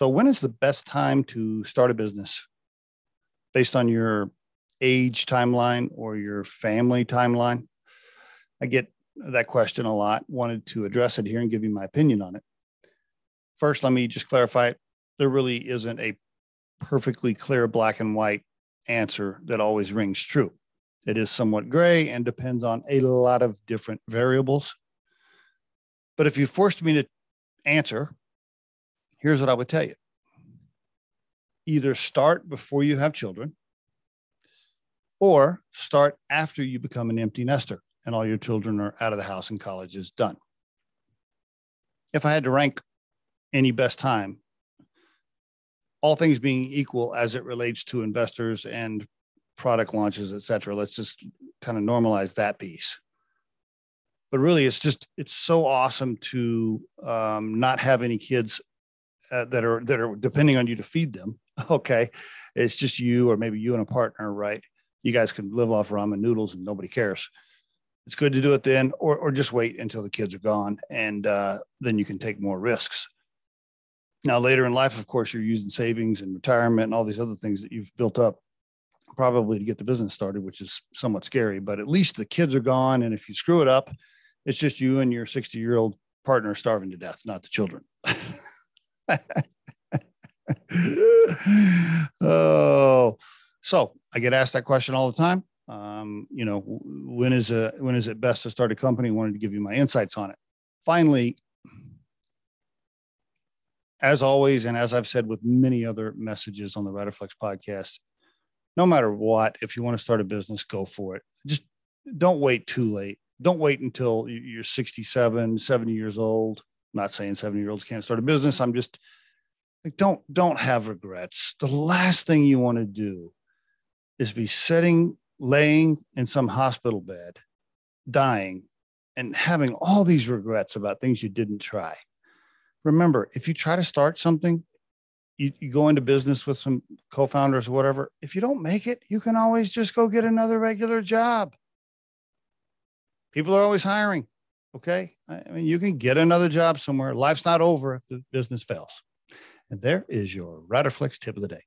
So, when is the best time to start a business based on your age timeline or your family timeline? I get that question a lot. Wanted to address it here and give you my opinion on it. First, let me just clarify there really isn't a perfectly clear black and white answer that always rings true. It is somewhat gray and depends on a lot of different variables. But if you forced me to answer, here's what I would tell you either start before you have children or start after you become an empty nester and all your children are out of the house and college is done. If I had to rank any best time, all things being equal as it relates to investors and product launches, et cetera, let's just kind of normalize that piece. But really, it's just it's so awesome to um, not have any kids uh, that are that are depending on you to feed them. Okay, it's just you or maybe you and a partner, right? You guys can live off ramen noodles and nobody cares it's good to do it then, or, or just wait until the kids are gone and uh, then you can take more risks. Now, later in life, of course, you're using savings and retirement and all these other things that you've built up probably to get the business started, which is somewhat scary, but at least the kids are gone. And if you screw it up, it's just you and your 60 year old partner starving to death, not the children. oh, so I get asked that question all the time. Um, you know when is a when is it best to start a company? I wanted to give you my insights on it. Finally as always and as i've said with many other messages on the riderflex podcast no matter what if you want to start a business go for it. Just don't wait too late. Don't wait until you're 67 70 years old not saying 70 year olds can't start a business i'm just like don't don't have regrets the last thing you want to do is be sitting laying in some hospital bed, dying, and having all these regrets about things you didn't try. Remember, if you try to start something, you, you go into business with some co founders or whatever. If you don't make it, you can always just go get another regular job. People are always hiring. Okay. I mean, you can get another job somewhere. Life's not over if the business fails. And there is your Riderflex tip of the day.